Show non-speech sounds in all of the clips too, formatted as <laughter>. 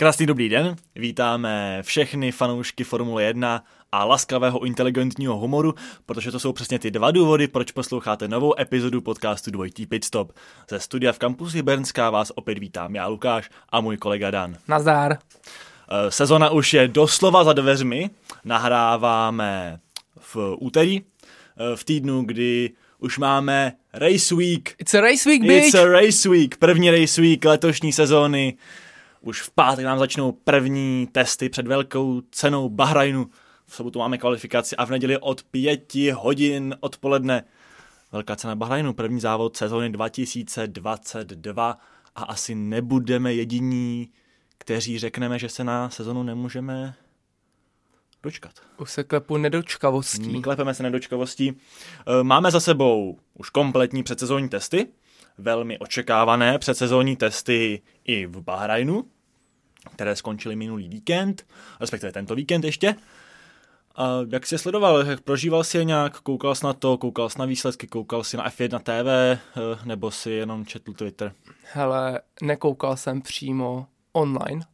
Krásný dobrý den, vítáme všechny fanoušky Formule 1 a laskavého inteligentního humoru, protože to jsou přesně ty dva důvody, proč posloucháte novou epizodu podcastu Dvojitý Pitstop. Ze studia v kampusi Bernská vás opět vítám já Lukáš a můj kolega Dan. Nazdár. Eh, Sezona už je doslova za dveřmi, nahráváme v úterý, eh, v týdnu, kdy už máme Race Week. It's a race week, bitch! It's a Race Week, první Race Week letošní sezóny. Už v pátek nám začnou první testy před velkou cenou Bahrajnu. V sobotu máme kvalifikaci a v neděli od pěti hodin odpoledne Velká cena Bahrajnu, první závod sezóny 2022 a asi nebudeme jediní, kteří řekneme, že se na sezonu nemůžeme dočkat. Už se klepu nedočkavostí. Klepeme se nedočkavostí. E, Máme za sebou už kompletní předsezónní testy, velmi očekávané předsezónní testy i v Bahrajnu, které skončily minulý víkend, respektive tento víkend ještě. A jak jsi sledoval, jak prožíval si je nějak, koukal jsi na to, koukal jsi na výsledky, koukal jsi na F1 TV, e, nebo si jenom četl Twitter? Hele, nekoukal jsem přímo online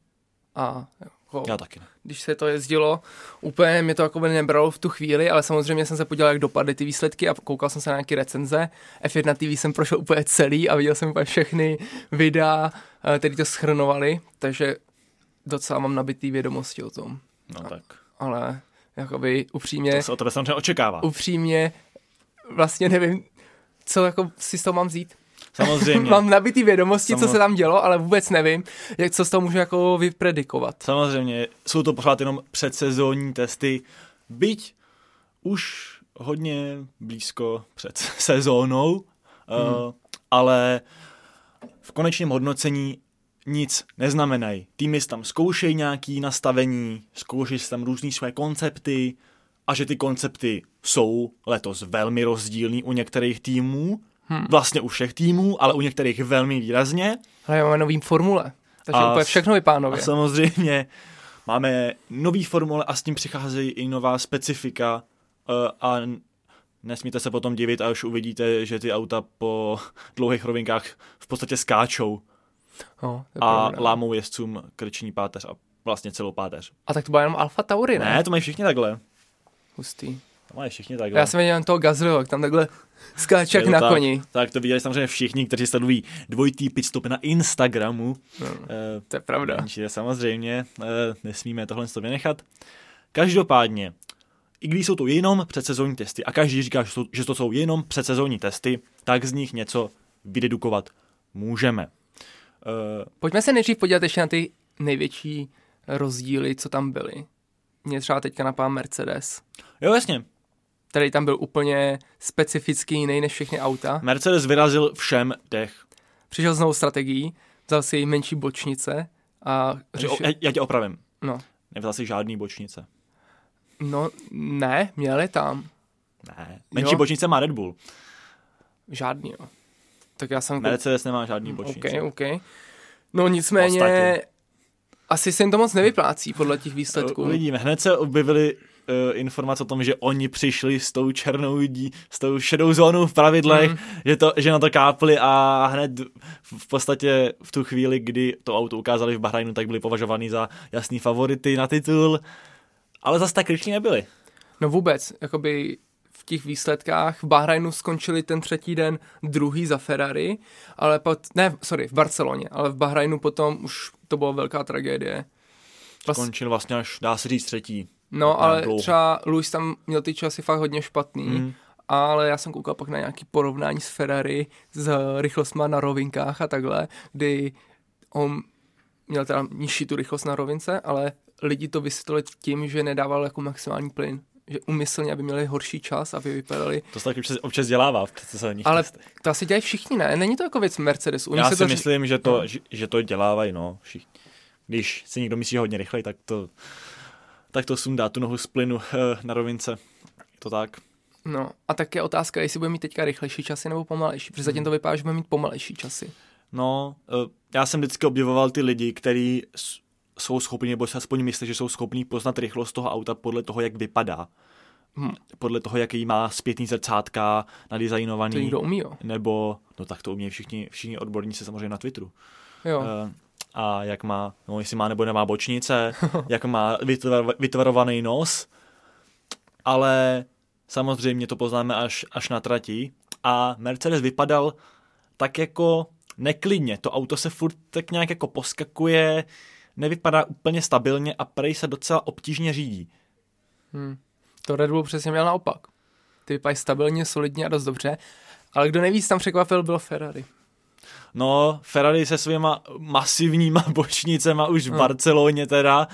a jako, Já taky ne. když se to jezdilo, úplně mě to jako by nebralo v tu chvíli, ale samozřejmě jsem se podíval, jak dopadly ty výsledky a koukal jsem se na nějaké recenze. F1 TV jsem prošel úplně celý a viděl jsem úplně všechny videa, eh, které to schrnovali, takže docela mám nabitý vědomosti o tom. No tak, Ale jakoby upřímně, to se o tebe samozřejmě očekává. upřímně vlastně nevím, co jako si z toho mám vzít. Samozřejmě. <laughs> Mám nabitý vědomosti, Samo- co se tam dělo, ale vůbec nevím, jak, co z toho můžu jako vypredikovat. Samozřejmě, jsou to pořád jenom předsezónní testy, byť už hodně blízko před sezónou, hmm. uh, ale v konečném hodnocení nic neznamenají. Týmy tam zkoušejí nějaký nastavení, zkoušejí tam různý své koncepty a že ty koncepty jsou letos velmi rozdílný u některých týmů, hmm. vlastně u všech týmů, ale u některých velmi výrazně. Ale máme nový formule, takže A úplně všechno vypadá A samozřejmě máme nový formule a s tím přicházejí i nová specifika uh, a nesmíte se potom divit, až uvidíte, že ty auta po dlouhých rovinkách v podstatě skáčou No, a pravda. lámou jezdcům krční páteř a vlastně celou páteř. a tak to byla jenom Alfa Tauri, ne? Ne, to mají všichni takhle. Hustý. To mají všichni takhle. Já jsem viděl toho Gazliho, jak tam takhle skáče jak na tak, koni. Tak to viděli samozřejmě všichni, kteří sledují dvojitý pitstop na Instagramu. No, Eh, to je pravda. Takže samozřejmě eh, nesmíme tohle to vynechat. Každopádně, i když jsou to jenom předsezónní testy a každý říká, že, jsou, že to jsou jenom předsezónní testy, tak z nich něco vydedukovat můžeme. Eh, Pojďme se nejdřív podívat ještě na ty největší rozdíly, co tam byly. Mě třeba teďka napadá Mercedes, jo, jasně. Který tam byl úplně specificky jiný než všechny auta. Mercedes vyrazil všem dech. Přišel s novou strategií, vzal si menší bočnice a řešil... já, já tě opravím. No, Nevzal si žádný bočnice. no, ne, měli tam. Ne. Menší Jo. bočnice má Red Bull. Žádný, jo. Tak já jsem... Mercedes nemá žádný bočnice. OK, OK. No nicméně, Ostatně. asi se jim to moc nevyplácí podle těch výsledků. Uvidíme. Hned se objevily uh, informace o tom, že oni přišli s tou černou dí, s tou šedou zónou v pravidlech, Mhm. že, to, že na to kápli a hned v v podstatě v tu chvíli, kdy to auto ukázali v Bahrajnu, tak byli považovány za jasný favority na titul, ale zase tak rychlí nebyli. No vůbec, jakoby v těch výsledkách v Bahrajnu skončili ten třetí den druhý za Ferrari, ale pot, ne, sorry, v Barceloně, ale v Bahrajnu potom už to byla velká tragédie. Vlast, Skončil vlastně až, dá se říct, třetí. No, ale dlouho. třeba Luis tam měl ty časy fakt hodně špatný, Mm. ale já jsem koukal pak na nějaký porovnání s Ferrari, s rychlostma na rovinkách a takhle, kdy on měl teda nižší tu rychlost na rovince, ale lidi to vysvětlili tím, že nedával jako maximální plyn. Že umyslně, aby měli horší čas, aby vypadali. To se taky občas, občas dělává v předsezónních Ale testech. to asi dělají všichni, ne? Není to jako věc Mercedesu. Nich Já se si to ři- myslím, že to, No. že, to dělávají, no, všichni. Když si někdo myslí hodně rychleji, tak to, tak to sundá tu nohu z plynu eh, na rovince. Je to tak. No, a tak je otázka, jestli bude mít teďka rychlejší časy nebo pomalejší. Protože Hmm. zatím to vypadá, že bude mít pomalejší časy. No, eh, já jsem vždycky obdivoval ty lidi, kteří jsou schopni, nebo si aspoň myslí, že jsou schopní poznat rychlost toho auta podle toho, jak vypadá. Hm. Podle toho, jaký má zpětný zrcátka To nadizajnovaný. někdo umí, jo. Nebo, no tak to umějí všichni, všichni odborníci samozřejmě na Twitteru. jo. Eh, a jak má, no jestli má nebo nemá bočnice, <laughs> jak má vytvar, vytvarovaný nos, ale samozřejmě to poznáme až, až na trati a Mercedes vypadal tak jako neklidně, to auto se furt tak nějak jako poskakuje, nevypadá úplně stabilně a prej se docela obtížně řídí. Hmm. To Red Bull přesně měl naopak. Ty vypadají stabilně, solidně a dost dobře, ale kdo nejvíc tam překvapil, byl Ferrari. No, Ferrari se svýma masivníma <laughs> bočnicema už v no. Barceloně teda,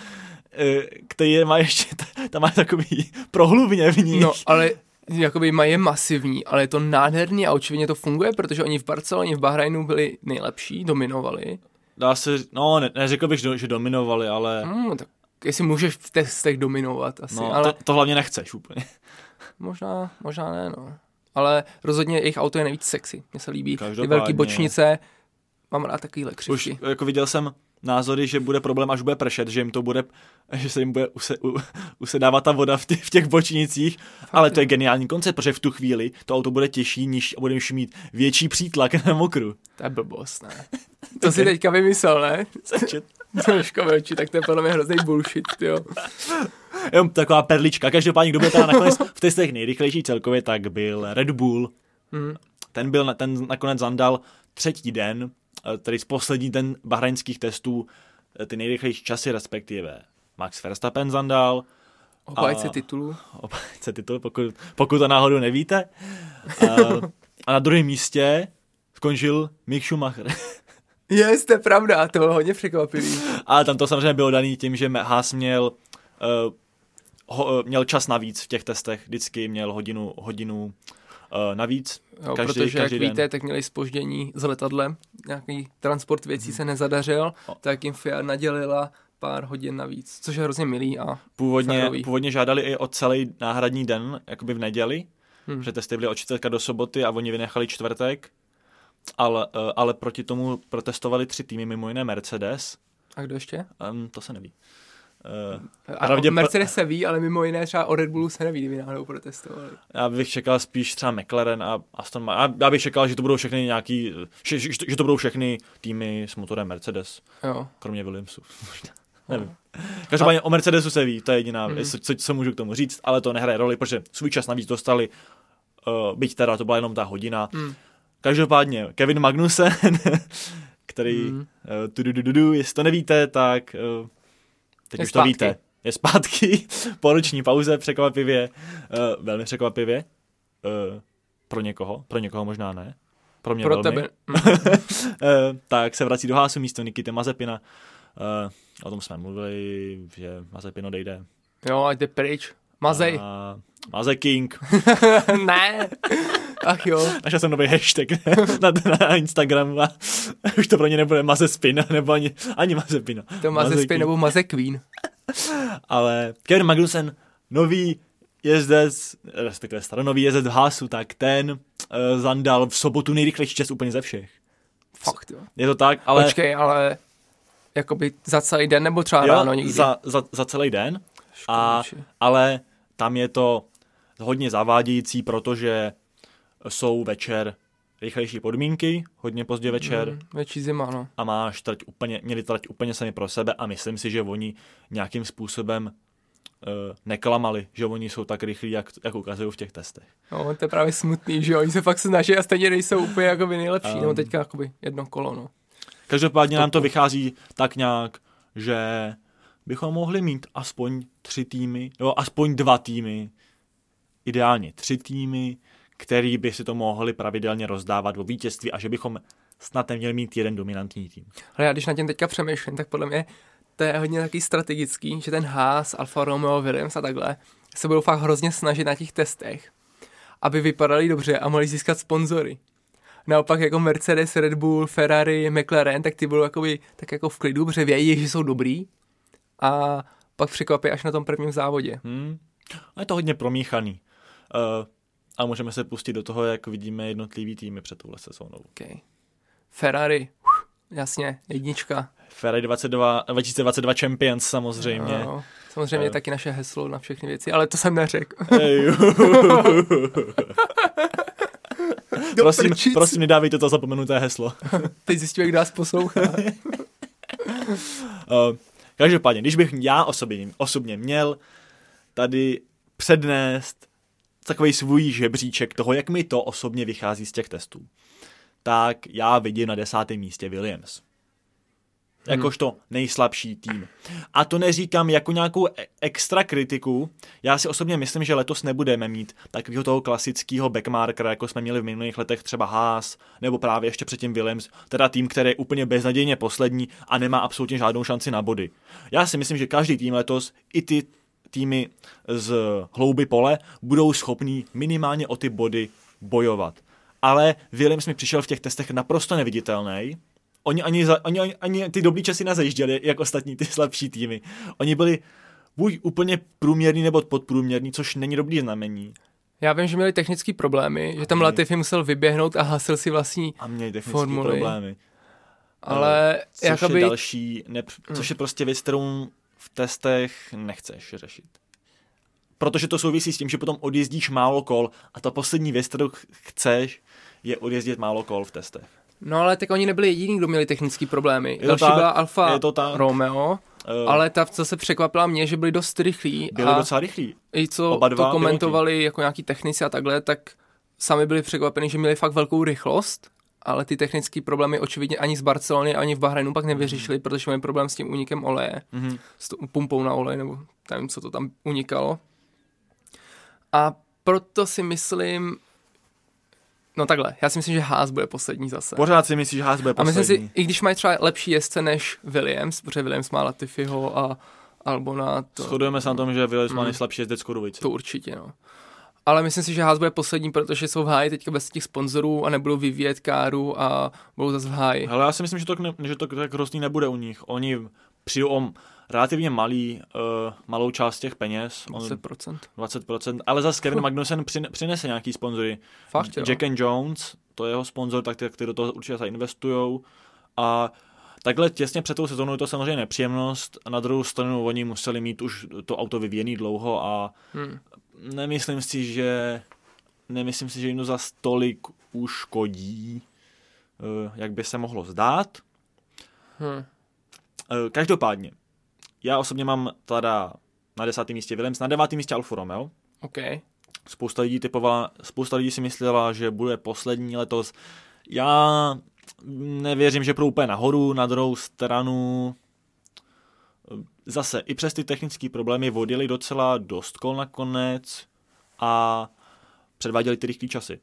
eh, který má ještě, <laughs> tam má takový prohlubně v nich. No, ale jakoby je masivní, ale je to nádherný a očividně to funguje, protože oni v Barceloně, v Bahrajnu byli nejlepší, dominovali. Dá se, no, ne, neřekl bych, že dominovali, ale... Hmm, tak jestli můžeš v testech dominovat asi, no, ale... To, to hlavně nechceš úplně. Možná, možná ne, no. Ale rozhodně jejich auto je nejvíc sexy. Mně se líbí. Ty velké bočnice, mám rád takovýhle křivky. Už jako viděl jsem názory, že bude problém, až bude pršet, že jim to bude, že se jim bude use, u, usedávat ta voda v, těch, v těch bočnicích, Fakt, ale to je geniální koncept, protože v tu chvíli to auto bude těžší, níž a budeš mít větší přítlak na mokru. To je blbost, ne? To si teďka vymyslel, ne? <laughs> <laughs> Troška oči, tak to je podle mě hrozný bullshit, jo. Jenom taková perlička. Každopádně, kdo byl teda nakonec v testech nejrychlejší celkově, tak byl Red Bull. Mm. Ten byl, ten nakonec zandal třetí den, eh, tedy z poslední den bahrajnských testů, eh, ty nejrychlejší časy, respektive Max Verstappen zandal. Obhájce titulu. Obhájce titulu, pokud, pokud to náhodou nevíte. A, <laughs> a na druhém místě skončil Mick Schumacher. Je, to je pravda, to bylo hodně překvapivý. A tam to samozřejmě bylo daný tím, že Haas měl, uh, ho, měl čas navíc v těch testech, vždycky měl hodinu, hodinu uh, navíc. Jo, každý, protože, každý jak den. víte, tak měli spoždění s letadlem, nějaký transport věcí hmm. se nezadařil, o. tak jim FIA nadělila pár hodin navíc, což je hrozně milý a původně, původně žádali i o celý náhradní den, jakoby v neděli, hmm. že testy byly od čtvrtka do soboty a oni vynechali čtvrtek, ale, eh, ale proti tomu protestovali tři týmy, mimo jiné Mercedes. A kdo ještě? Um, to se neví. Uh, a pravdě... Mercedes se ví, ale mimo jiné třeba o Red Bullu se neví, kdyby náhodou protestovali. Já bych čekal spíš třeba McLaren a Aston Martin. Já bych čekal, že to budou všechny nějaký, že, že, že to budou všechny týmy s motorem Mercedes. Jo. Kromě Williamsu. <laughs> Nevím. Každopádně a... o Mercedesu se ví, to je jediná mm. věc, co, co můžu k tomu říct, ale to nehraje roli, protože svůj čas navíc dostali, uh, byť teda to byla jenom ta hodina. Mm. Každopádně Kevin Magnussen, <laughs> který, mm. uh, tu, du, du, du, jestli to nevíte, tak uh, teď je už zpátky. to víte. Je zpátky <laughs> po roční pauze, překvapivě, uh, velmi překvapivě. Uh, pro někoho, pro někoho možná ne. Pro mě pro velmi. Tebe. uh, <laughs> tak se vrací do hásu místo Nikity Mazepina. Uh, o tom jsme mluvili, že Mazepino dejde. Jo, ať jde pryč. Mazej. A Maze King. ne. Ach jo. Našel jsem nový hashtag na, na Instagramu a už to pro ně nebude Maze Spin, nebo ani, ani Maze Pino. To Maze, Maze Spin nebo Maze Queen. Ale Kevin Magnussen, nový jezdec, respektive staronový jezdec v Hásu, tak ten uh, zandal v sobotu nejrychlejší čas úplně ze všech. Fakt jo. Je to tak, ale... Počkej, ale jakoby za celý den nebo třeba jo, ráno někdy? Za, za, za celý den. A, ale tam je to hodně zavádějící, protože jsou večer rychlejší podmínky, hodně pozdě večer. Mm, větší zima, no. A máš trať úplně, měli trať úplně sami pro sebe a myslím si, že oni nějakým způsobem uh, neklamali, že oni jsou tak rychlí, jak, jak ukazují v těch testech. No, to je právě smutný, že oni se fakt snaží a stejně nejsou úplně jakoby nejlepší, um, no teďka jakoby jedno kolo, no. Každopádně nám to vychází tak nějak, že bychom mohli mít aspoň tři týmy, nebo aspoň dva týmy, ideálně tři týmy, který by si to mohli pravidelně rozdávat o vítězství a že bychom snad neměli mít jeden dominantní tým. Ale já když na tím teďka přemýšlím, tak podle mě to je hodně taky strategický, že ten Haas, Alfa Romeo, Williams a takhle se budou fakt hrozně snažit na těch testech, aby vypadali dobře a mohli získat sponzory. Naopak jako Mercedes, Red Bull, Ferrari, McLaren, tak ty budou jakoby, tak jako v klidu, protože vědí, že jsou dobrý a pak překvapí až na tom prvním závodě. Hmm. je to hodně promíchaný. Uh, a můžeme se pustit do toho, jak vidíme jednotlivý týmy před touhle sezónou. Okay. Ferrari, jasně, jednička. Ferrari 22, 2022 Champions samozřejmě. No. Samozřejmě uh. taky naše heslo na všechny věci, ale to jsem neřekl. <laughs> prosím, prosím, nedávejte to zapomenuté heslo. <laughs> Teď zjistíme, kdo nás poslouchá. uh, <laughs> každopádně, když bych já osobně, osobně měl tady přednést takový svůj žebříček toho, jak mi to osobně vychází z těch testů, tak já vidím na desátém místě Williams. Jakožto nejslabší tým. A to neříkám jako nějakou e- extra kritiku. Já si osobně myslím, že letos nebudeme mít takového toho klasického backmarkera, jako jsme měli v minulých letech třeba Haas, nebo právě ještě předtím Williams, teda tým, který je úplně beznadějně poslední a nemá absolutně žádnou šanci na body. Já si myslím, že každý tým letos, i ty týmy z hlouby pole, budou schopní minimálně o ty body bojovat. Ale Williams mi přišel v těch testech naprosto neviditelný, Oni ani, za, oni, ani, ani ty dobrý časy nezajížděli, jak ostatní ty slabší týmy. Oni byli buď úplně průměrný nebo podprůměrný, což není dobrý znamení. Já vím, že měli technické problémy, že tam měli- Latifi musel vyběhnout a hasil si vlastní, A měli technické Formuly. problémy. ale což jakoby, je další, ne, což je prostě věc, kterou v testech nechceš řešit. Protože to souvisí s tím, že potom odjezdíš málo kol a ta poslední věc, kterou ch- chceš, je odjezdit málo kol v testech. no ale tak oni nebyli jediní, kdo měli technické problémy. to Další tak, byla Alfa je to tak. Romeo, Uh, ale ta, co se překvapila mě, že byli dost rychlí byli a docela rychlí. i co oba dva to komentovali jako nějaký technici a takhle, tak sami byli překvapeni, že měli fakt velkou rychlost, ale ty technické problémy očividně ani z Barcelony, ani v Bahrainu pak nevyřešili, protože měli problém s tím únikem oleje, Mhm. s tou pumpou na olej, nebo nevím, co to tam unikalo. A proto si myslím, no takhle, já si myslím, že Haas bude poslední zase. Pořád si myslíš, že Haas bude A myslím poslední. si, i když mají třeba lepší jezdce než Williams, protože Williams má Latifiho a Albona, to, Shodujeme se na tom, že Williams má Mm. nejslabší jezdeckou dvojici. to určitě, no. Ale myslím si, že Haas bude poslední, protože jsou v háji teďka bez těch sponzorů a nebudou vyvíjet káru a budou zase v háji. Hele, já si myslím, že to, ne, že to tak hrozný nebude u nich. Oni přijdou o relativně malý, uh, malou část těch peněz, on, 20%. 20%, ale zase Kevin Magnussen přine, přinese nějaký sponzory. Fakt, jo. Jack and Jones, to je jeho sponzor, tak ty, ty do toho určitě zainvestujou. A takhle těsně před tou sezónou je to samozřejmě nepříjemnost. Na druhou stranu oni museli mít už to auto vyvíjený dlouho a Hmm. Nemyslím si, že nemyslím si, že jim to za stolik uškodí, eh, jak by se mohlo zdát. Hmm. Každopádně, já osobně mám teda na desátém místě Williams, na devátém místě Alfa Romeo. OK. Spousta lidí typovala, spousta lidí si myslela, že bude poslední letos. Já nevěřím, že pro úplně nahoru, na druhou stranu zase i přes ty technické problémy odjeli docela dost kol nakonec a předváděli ty rychlé časy.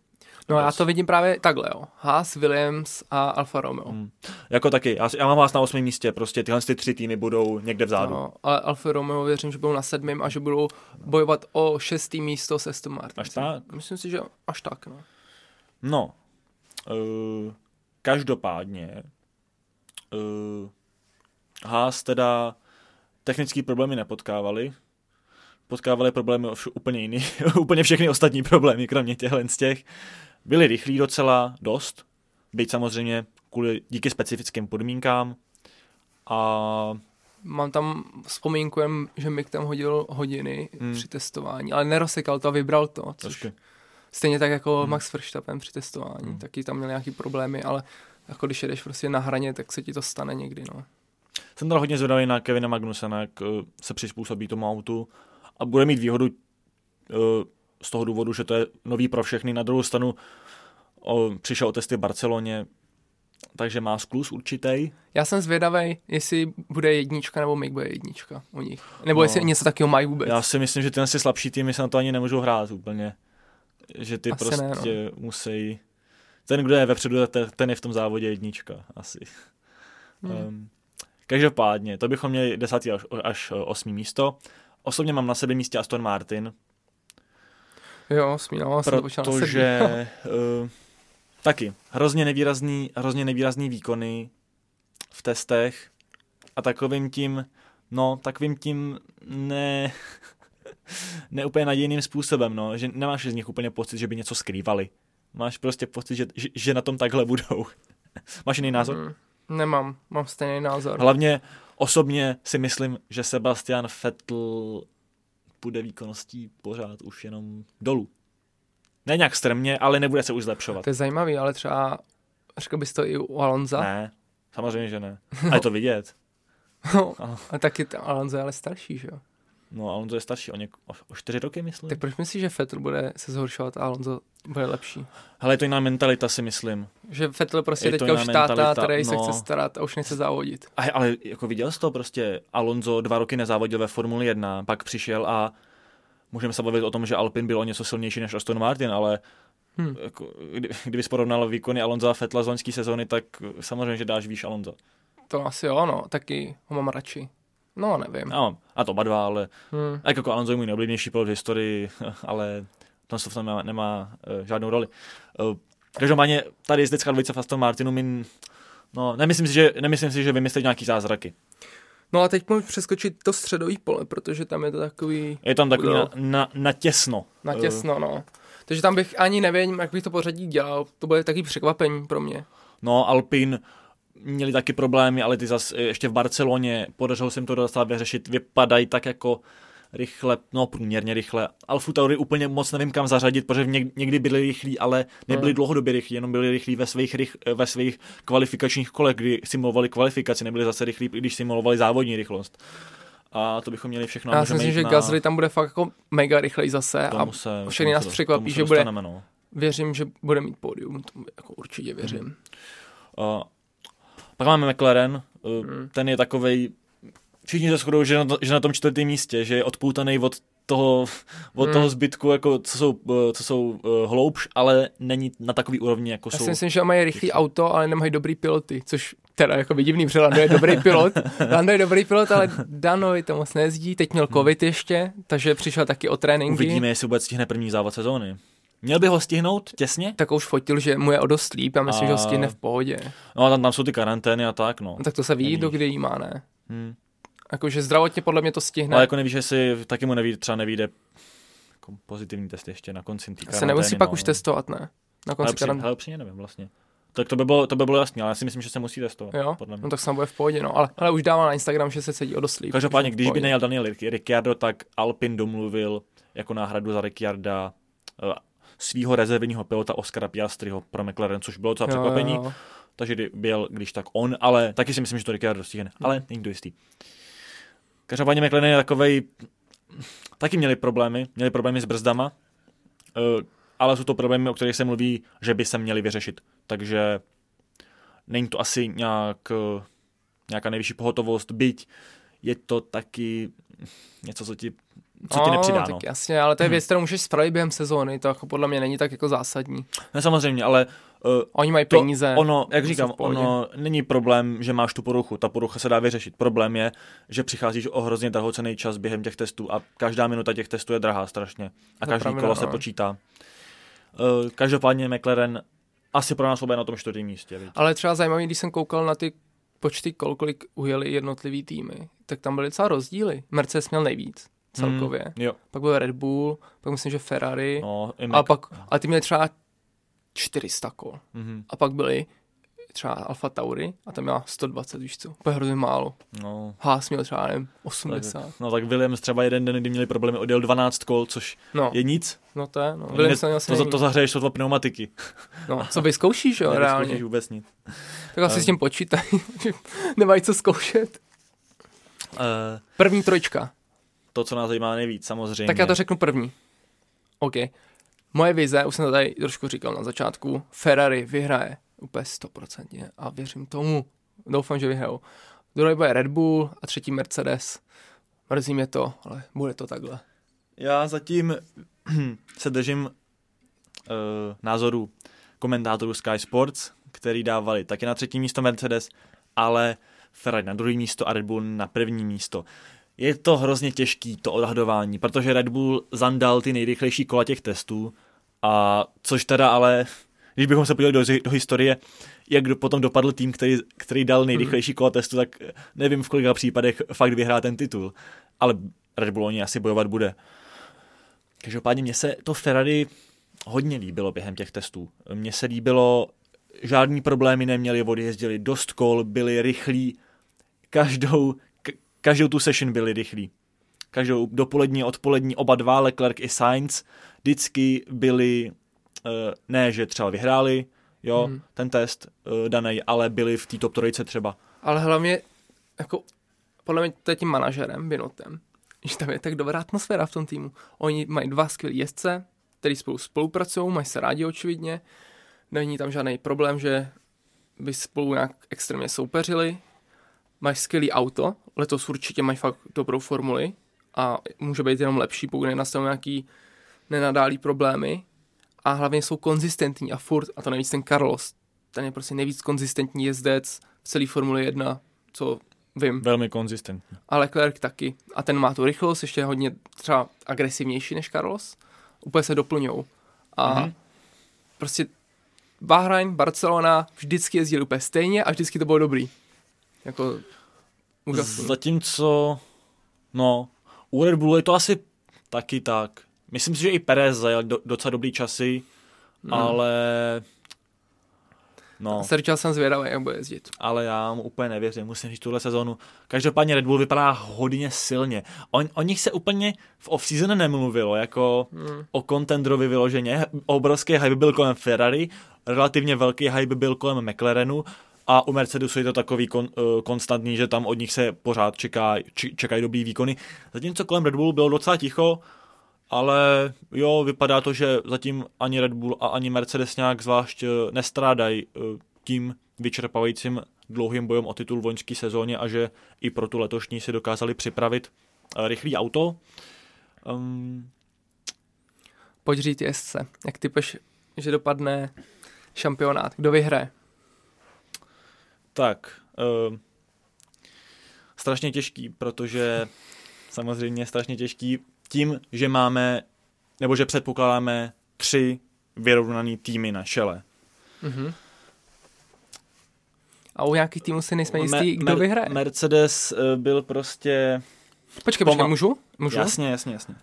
No já to vidím právě takhle, jo. Haas, Williams a Alfa Romeo. Hmm. Jako taky, já, já mám vás na osmém místě, prostě tyhle ty tři týmy budou někde vzadu. No, ale Alfa Romeo věřím, že budou na sedmém a že budou bojovat o šestý místo se Aston Martin. Až tak? Myslím si, že až tak, no. No, uh, každopádně uh, Haas teda technické problémy nepotkávali, potkávali problémy ovš- úplně jiný, <laughs> úplně všechny ostatní problémy, kromě těchhle z těch. Byli rychlí docela dost, byť samozřejmě kvůli, díky specifickým podmínkám a Mám tam vzpomínku, že Mick tam hodil hodiny Hmm. při testování, ale nerosekal to a vybral to, což stejně tak jako Hmm. Max Verstappen při testování, hmm. taky tam měl nějaký problémy, ale jako když jedeš prostě na hraně, tak se ti to stane někdy, no. Jsem teda hodně zvědavý na Kevina Magnusena, jak uh, se přizpůsobí tomu autu a bude mít výhodu uh, z toho důvodu, že to je nový pro všechny. Na druhou stranu o, přišel o testy v Barceloně, takže má sklus určitý. Já jsem zvědavý, jestli bude jednička nebo Mick bude jednička u nich. Nebo No. jestli něco takového mají vůbec. Já si myslím, že tyhle si slabší týmy se na to ani nemůžou hrát úplně. Že ty Asi prostě ne, no. musí... Ten, kdo je vepředu, te- ten je v tom závodě jednička, asi. Hmm. Um, každopádně, to bychom měli desátý až, až osmý místo. Osobně mám na sebe místě Aston Martin, Jo, jsem na sedmi. protože uh, <laughs> taky hrozně nevýrazný, hrozně nevýrazný výkony v testech a takovým tím, no, takovým tím ne, <laughs> ne úplně nadějným způsobem, no, že nemáš z nich úplně pocit, že by něco skrývali. Máš prostě pocit, že, že, že na tom takhle budou. <laughs> Máš jiný názor? Hmm. Nemám, mám stejný názor. Hlavně osobně si myslím, že Sebastian Vettel půjde výkonností pořád už jenom dolů. Ne nějak strmě, ale nebude se už zlepšovat. To je zajímavý, ale třeba řekl bys to i u Alonza. Ne, samozřejmě, že ne. A je to vidět. <laughs> No, a taky Alonso je ale starší, že jo? No, Alonso je starší o, něk- o, o čtyři roky, myslím. Tak proč myslíš, že Vettel bude se zhoršovat a Alonso bude lepší? Hele, je to jiná mentalita, si myslím. Že Vettel prostě Je teďka už táta, který se no. chce starat a už nechce závodit. A, ale jako viděl jsi to prostě, Alonso dva roky nezávodil ve Formuli 1, pak přišel a můžeme se bavit o tom, že Alpin byl o něco silnější než Aston Martin, ale Hm. jako, kdy, kdybys porovnal výkony Alonza a Fetla z loňské sezóny, tak samozřejmě, že dáš výš Alonza. To asi jo, no, taky ho mám radši. No, nevím. No, a to oba dva, ale Hm. jak jako Alonso je můj nejoblíbenější pilot v historii, <laughs> ale to v tom nemá, nemá uh, žádnou roli. Uh, každopádně tady jezdecká dvojice v Aston Martinu, min, no, nemyslím si, že, nemyslím si, že vymyslí nějaký zázraky. No a teď můžu přeskočit to středový pole, protože tam je to takový Je tam takový Jo. na, na, na těsno. natěsno, no. Takže tam bych ani nevím, jak bych to pořadí dělal. To bude taky překvapení pro mě. No, Alpin měli taky problémy, ale ty zas eh, ještě v Barceloně podařilo se jim to docela vyřešit. Vypadají tak jako rychle, no průměrně rychle. Alfu Tauri úplně moc nevím kam zařadit, protože něk- někdy byli rychlí, ale nebyli Hmm. dlouhodobě rychlí, jenom byli rychlí ve svých, rych, ve svých kvalifikačních kolech, kdy simulovali kvalifikaci, nebyli zase rychlí, když simulovali závodní rychlost. A to bychom měli všechno. a Já si myslím, že na- Gasly tam bude fakt jako mega rychlej zase a tomu se, všechny tomu nás překvapí, že bude- no. věřím, že bude mít pódium. To jako určitě věřím. Uh, pak máme McLaren, uh, Hmm. ten je takovej, všichni se shodou, že na, že na tom čtvrtém místě, že je odpoutaný od toho, od Hmm. toho zbytku, jako, co jsou, uh, co jsou uh, hloubš, ale není na takový úrovni, jako Já jsou. si myslím, že mají rychlý auto, ale nemají dobrý piloty, což teda jako by divný, protože Lando je dobrý pilot. <laughs> Lando je dobrý pilot, ale Danovi to moc nezdí. Teď měl covid ještě, takže přišel taky o tréninky. Uvidíme, jestli vůbec stihne první závod sezóny. Měl by ho stihnout těsně? Tak už fotil, že mu je o dost líp a myslím, A- že ho stihne v pohodě. No a tam, tam jsou ty karantény a tak, no. No, tak to se ví, do kdy jí má, ne? Hmm. Jakože zdravotně podle mě to stihne. Ale jako nevíš, jestli taky mu neví, třeba nevíde jako pozitivní test ještě na konci té se nemusí pak no. už testovat, ne? Na Ale konci karantény. hele, upřímně nevím vlastně. Tak to by, bylo, to by bylo jasný, ale já si myslím, že se musí testovat. Jo, podle mě. no tak snad bude v pohodě, no. Ale, ale už dává na Instagram, že se sedí o dost líp. Každopádně, když by nejel Daniel Ric- Ricciardo, tak Alpin domluvil jako náhradu za Ricciarda svého rezervního pilota Oscara Piastriho pro McLaren, což bylo docela překvapení. jo, jo. Takže byl, když tak on, ale taky si myslím, že to Ricciardo stihne. Ale není to jistý. Každopádně McLaren je takovej, taky měli problémy, měli problémy s brzdama, uh, ale jsou to problémy, o kterých se mluví, že by se měli vyřešit. Takže není to asi nějak, eh, nějaká nejvyšší pohotovost, byť je to taky něco, co ti, co ti nepřidá. No. tak jasně, ale to je Hmm. věc, kterou můžeš spravit během sezóny, to jako podle mě není tak jako zásadní. Ne, samozřejmě, ale uh, Oni mají to, peníze. ono, jak říkám, ono není problém, že máš tu poruchu, ta porucha se dá vyřešit. Problém je, že přicházíš o hrozně drahocený čas během těch testů a každá minuta těch testů je drahá strašně a To každý pravda, kolo se no. počítá. Uh, každopádně McLaren asi pro nás bude na tom čtvrtém místě. Viď? Ale třeba zajímavý, když jsem koukal na ty počty kol, kolik ujeli jednotlivý týmy, tak tam byly docela rozdíly. Mercedes měl nejvíc celkově. Mm, jo, Pak byl Red Bull, pak myslím, že Ferrari. no, a pak, a ty měli třeba 400 kol. Mhm, A pak byly třeba Alfa Tauri a tam měla 120, víš co, úplně hrozně málo. no, Haas měl třeba, nevím, 80. no tak Williams třeba jeden den, kdy měli problémy, odjel 12 kol, což No, je nic. no to je, no. Williams měl to, za- nejvíc. to zahřeješ sotva pneumatiky. No, co by zkoušíš, jo, <laughs> reálně. vůbec nic. Tak asi Um. s tím počítají, <laughs> nemají co zkoušet. Uh, První trojčka. To, co nás zajímá nejvíc, samozřejmě. Tak já to řeknu první. OK. Moje vize, už jsem to tady trošku říkal na začátku, Ferrari vyhraje úplně stoprocentně a věřím tomu. Doufám, že vyhrajou. Druhý bude Red Bull a třetí Mercedes. Mrzí mě to, ale bude to takhle. Já zatím <clears throat> se držím uh, názoru komentátorů Sky Sports, který dávali taky na třetí místo Mercedes, ale Ferrari na druhé místo a Red Bull na první místo. Je to hrozně těžký, to odhadování, protože Red Bull zandal ty nejrychlejší kola těch testů, a což teda ale, když bychom se podívali do, do historie, jak do, potom dopadl tým, který, který dal nejrychlejší kola testu, tak nevím v kolika případech fakt vyhrá ten titul. Ale Red Bull o něj asi bojovat bude. Každopádně mně se to Ferrari hodně líbilo během těch testů. Mně se líbilo, žádný problémy neměli, odjezdili dost kol, byli rychlí, každou, každou tu session byli rychlí. Každou dopolední, odpolední, oba dva, Leclerc i Sainz, vždycky byli, uh, ne, že třeba vyhráli, jo, Hmm. ten test uh, daný, ale byli v té top trojce třeba. Ale hlavně, jako, podle mě to je tím manažerem, Binotem, že tam je tak dobrá atmosféra v tom týmu. Oni mají dva skvělí jezdce, který spolu spolupracují, mají se rádi očividně, není tam žádný problém, že by spolu nějak extrémně soupeřili, mají skvělý auto, letos určitě mají fakt dobrou formuli a může být jenom lepší, pokud nenastanou nějaký nenadálý problémy a hlavně jsou konzistentní a furt, a to nejvíc ten Carlos, ten je prostě nejvíc konzistentní jezdec v celé Formuli 1, co vím. Velmi konzistentní. A Leclerc taky. A ten má tu rychlost, ještě hodně třeba agresivnější než Carlos. Úplně se doplňou. A mm-hmm. prostě Bahrain, Barcelona vždycky jezdili úplně stejně a vždycky to bylo dobrý. Jako úžasný. Zatímco, no, u Red Bullu je to asi taky tak. Myslím si, že i Perez zajel do, docela dobrý časy, mm. ale No. Sergio jsem zvědavý, jak bude jezdit. Ale já mu úplně nevěřím, musím říct tuhle sezónu. Každopádně Red Bull vypadá hodně silně. On, o nich se úplně v off-season nemluvilo, jako hmm. o kontendrovi vyloženě. Obrovský hype byl kolem Ferrari, relativně velký hype byl kolem McLarenu a u Mercedesu je to takový kon, uh, konstantní, že tam od nich se pořád čeká, č, čekají dobrý výkony. Zatímco kolem Red Bullu bylo docela ticho, ale jo, vypadá to, že zatím ani Red Bull a ani Mercedes nějak zvlášť eh, nestrádají eh, tím vyčerpávajícím dlouhým bojem o titul v loňské sezóně a že i pro tu letošní si dokázali připravit eh, rychlý auto. Um... Pojď říct jezdce, jak typeš, že dopadne šampionát, kdo vyhraje? Tak, uh, strašně těžký, protože samozřejmě strašně těžký tím, že máme, nebo že předpokládáme tři vyrovnaný týmy na šele. Mm-hmm. A u nějakých týmů si nejsme jistí, kdo Mer- vyhraje. Mercedes uh, byl prostě... Počkej, počkej, můžu? můžu? Jasně, jasně, jasně.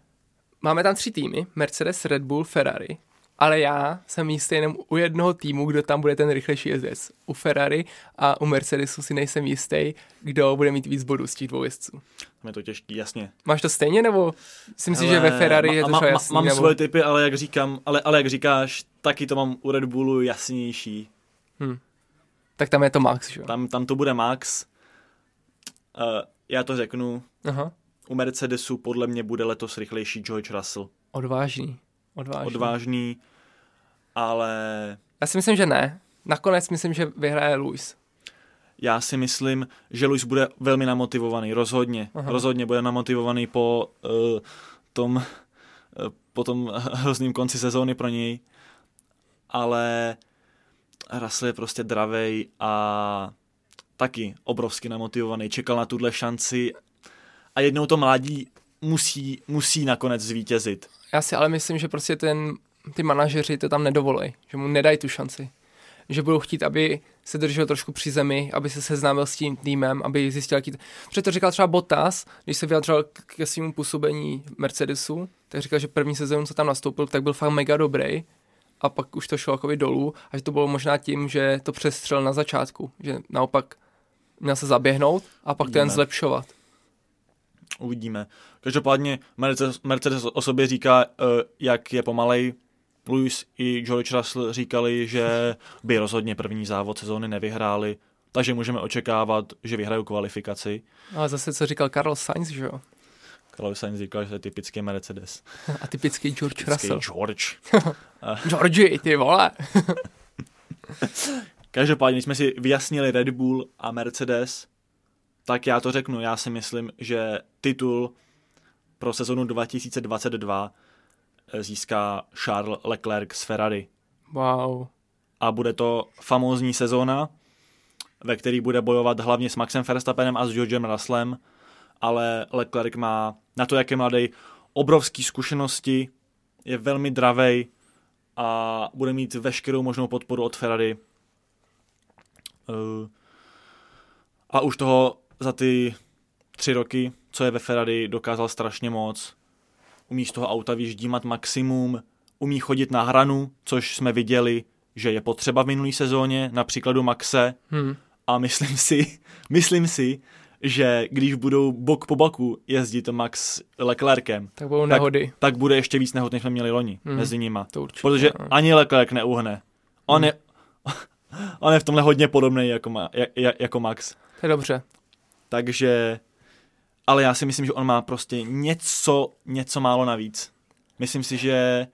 Máme tam tři týmy, Mercedes, Red Bull, Ferrari ale já jsem jistý jenom u jednoho týmu, kdo tam bude ten rychlejší jezdec. U Ferrari a u Mercedesu si nejsem jistý, kdo bude mít víc bodů z těch dvou jezdců. Tam je to těžký, jasně. Máš to stejně, nebo si myslíš, že ve Ferrari ma, je to ma, jasný? Mám nebo... svoje typy, ale jak říkám, ale, ale jak říkáš, taky to mám u Red Bullu jasnější. Hmm. Tak tam je to Max, že Tam, tam to bude Max. Uh, já to řeknu. Aha. U Mercedesu podle mě bude letos rychlejší George Russell. Odvážný. Odvážný. Odvážný, ale... Já si myslím, že ne. Nakonec myslím, že vyhraje Luis. Já si myslím, že Luis bude velmi namotivovaný, rozhodně. Aha. Rozhodně bude namotivovaný po uh, tom, uh, po tom <laughs> hrozným konci sezóny pro něj. Ale Russell je prostě dravej a taky obrovsky namotivovaný. Čekal na tuhle šanci a jednou to mládí musí, musí nakonec zvítězit. Já si ale myslím, že prostě ten, ty manažeři to tam nedovolí, že mu nedají tu šanci. Že budou chtít, aby se držel trošku při zemi, aby se seznámil s tím týmem, aby zjistil, jaký... Protože to říkal třeba Bottas, když se vyjadřoval ke svému působení Mercedesu, tak říkal, že první sezónu, co tam nastoupil, tak byl fakt mega dobrý a pak už to šlo jakoby dolů a že to bylo možná tím, že to přestřel na začátku, že naopak měl se zaběhnout a pak to jen zlepšovat. Uvidíme. Každopádně Mercedes, Mercedes o sobě říká, uh, jak je pomalej. Lewis i George Russell říkali, že by rozhodně první závod sezóny nevyhráli, takže můžeme očekávat, že vyhrajou kvalifikaci. Ale zase co říkal Carlos Sainz, že jo? Carlos Sainz říkal, že je typický Mercedes. <laughs> A typický George typický Russell. George. <laughs> Georgie, ty vole. <laughs> Každopádně, jsme si vyjasnili Red Bull a Mercedes, tak já to řeknu. Já si myslím, že titul pro sezonu 2022 eh, získá Charles Leclerc z Ferrari. Wow. A bude to famózní sezóna, ve který bude bojovat hlavně s Maxem Verstappenem a s Georgem Russellem, ale Leclerc má na to, jak je mladý, obrovské zkušenosti, je velmi dravej a bude mít veškerou možnou podporu od Ferrari. Eh, a už toho za ty tři roky, co je ve Ferrari, dokázal strašně moc. Umí z toho auta vyždímat maximum, umí chodit na hranu, což jsme viděli, že je potřeba v minulý sezóně, například u Maxe. Hmm. A myslím <laughs> si, myslím si, že když budou bok po boku jezdit Max Leclerkem, tak budou nehody. Tak, tak bude ještě víc nehod, než jsme měli loni hmm. mezi nima. To určitě, Protože no. ani Leclerc neuhne. On, hmm. je, <laughs> on je v tomhle hodně podobný jako, jako Max. To je dobře. Takže ale já si myslím, že on má prostě něco, něco málo navíc. Myslím si, že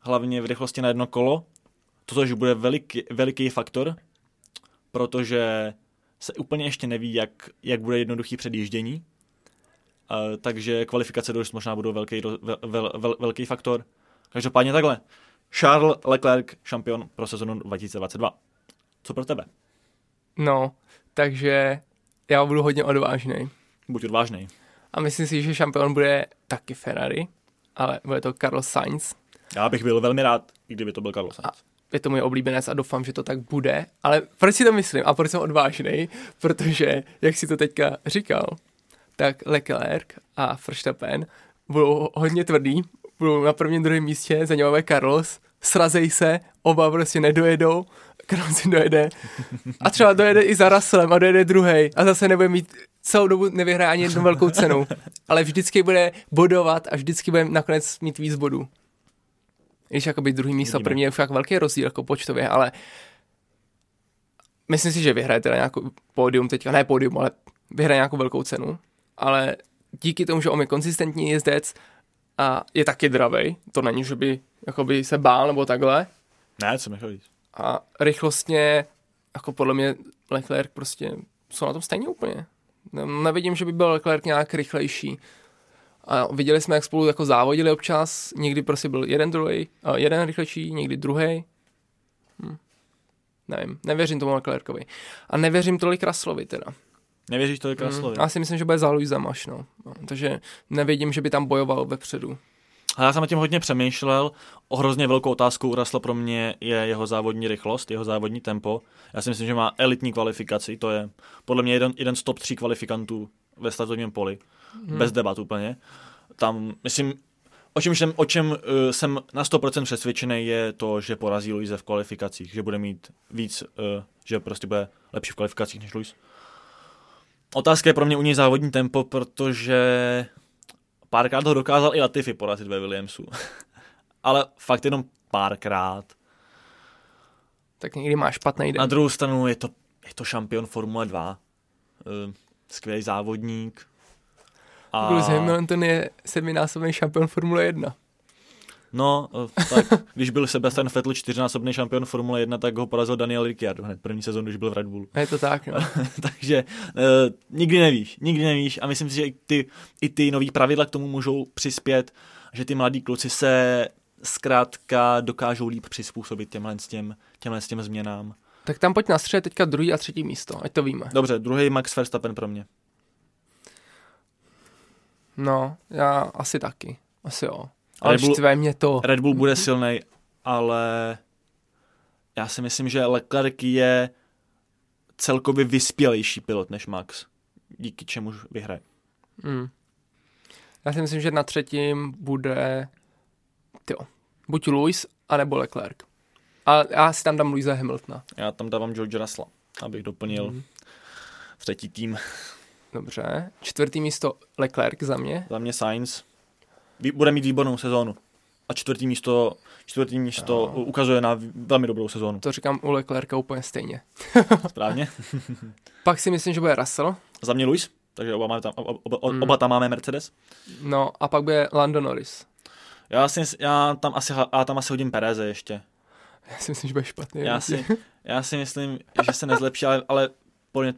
hlavně v rychlosti na jedno kolo, toto že bude veliký, veliký faktor, protože se úplně ještě neví, jak, jak bude jednoduchý předjíždění, uh, takže kvalifikace dost možná budou velký, vel, vel, vel, velký faktor. Každopádně takhle. Charles Leclerc, šampion pro sezonu 2022. Co pro tebe? No, takže já budu hodně odvážný. Buď odvážný. A myslím si, že šampion bude taky Ferrari, ale bude to Carlos Sainz. Já bych byl velmi rád, i kdyby to byl Carlos Sainz. A je to můj oblíbenec a doufám, že to tak bude. Ale proč si to myslím a proč jsem odvážný? Protože, jak si to teďka říkal, tak Leclerc a Verstappen budou hodně tvrdý, budou na prvním druhém místě, za něm Carlos, srazej se, oba prostě nedojedou, Carlos si <laughs> dojede a třeba dojede i za Russellem a dojede druhý a zase nebude mít celou dobu nevyhraje ani jednu velkou cenu, ale vždycky bude bodovat a vždycky bude nakonec mít víc bodů. Když jakoby druhý místo, Vidíme. první je fakt velký rozdíl jako počtově, ale myslím si, že vyhraje teda nějakou pódium teďka, ne pódium, ale vyhraje nějakou velkou cenu, ale díky tomu, že on je konzistentní jezdec a je taky dravej, to není, že by jakoby se bál nebo takhle, Ne, co mi chodí. a rychlostně, jako podle mě Leclerc prostě jsou na tom stejně úplně. Ne- Nevidím, že by byl Leclerc nějak rychlejší. A viděli jsme, jak spolu jako závodili občas, někdy prostě byl jeden druhý, jeden rychlejší, někdy druhý. Hm. Nevím, nevěřím tomu Leclercovi. A nevěřím tolik Russellovi teda. Nevěříš tolik Hm. Russellovi? Já si myslím, že bude za Luisem až, no. no. Takže nevidím, že by tam bojoval vepředu. A já jsem o tím hodně přemýšlel. O hrozně velkou otázkou u Russella pro mě je jeho závodní rychlost, jeho závodní tempo. Já si myslím, že má elitní kvalifikaci, to je podle mě jeden, jeden z top tří kvalifikantů ve startovním poli. Hmm. Bez debat úplně. Tam, myslím, o čem jsem, o čem uh, jsem na 100% přesvědčený je to, že porazí Luise v kvalifikacích, že bude mít víc, uh, že prostě bude lepší v kvalifikacích než Luis. Otázka je pro mě u něj závodní tempo, protože párkrát ho dokázal i Latifi porazit ve Williamsu. <laughs> Ale fakt jenom párkrát. Tak někdy má špatný den. Na druhou stranu je to, je to šampion Formule 2. Uh, skvělý závodník. A... Lewis Hamilton je sedminásobný šampion Formule 1. No, eh, tak <laughs> když byl Sebastian Vettel čtyřnásobný šampion Formule 1, tak ho porazil Daniel Ricciardo hned první sezónu, když byl v Red Bullu. Je to tak, no. <laughs> Takže uh, nikdy nevíš, nikdy nevíš a myslím si, že i ty, i ty nový pravidla k tomu můžou přispět, že ty mladí kluci se zkrátka dokážou líp přizpůsobit těmhle s těm, těmhle s těm změnám. Tak tam pojď na střed teďka druhý a třetí místo, ať to víme. Dobře, druhý Max Verstappen pro mě. No, já asi taky. Asi jo. Ale Red Bull- mě to. Red Bull bude silný, ale já si myslím, že Leclerc je celkově vyspělejší pilot než Max, díky čemu vyhraje. Hmm. Já si myslím, že na třetím bude tyjo, buď Lewis, anebo Leclerc. A já si tam dám Louisa Hamiltona. Já tam dávám George Russella, abych doplnil Hmm. třetí tým. Dobře. Čtvrtý místo Leclerc za mě. Za mě Sainz bude mít výbornou sezónu. A čtvrtý místo, čtvrtý místo No. ukazuje na velmi dobrou sezónu. To říkám u Leclerca úplně stejně. <laughs> Správně? <laughs> Pak si myslím, že bude Russell. Za mě Luis, takže oba, máme tam, oba, oba, Hmm. oba tam máme Mercedes. No a pak bude Lando Norris. Já, si, já, tam asi, já tam asi hodím Pereze ještě. Já si myslím, že bude špatný. Já si, já si myslím, že se nezlepší, ale, ale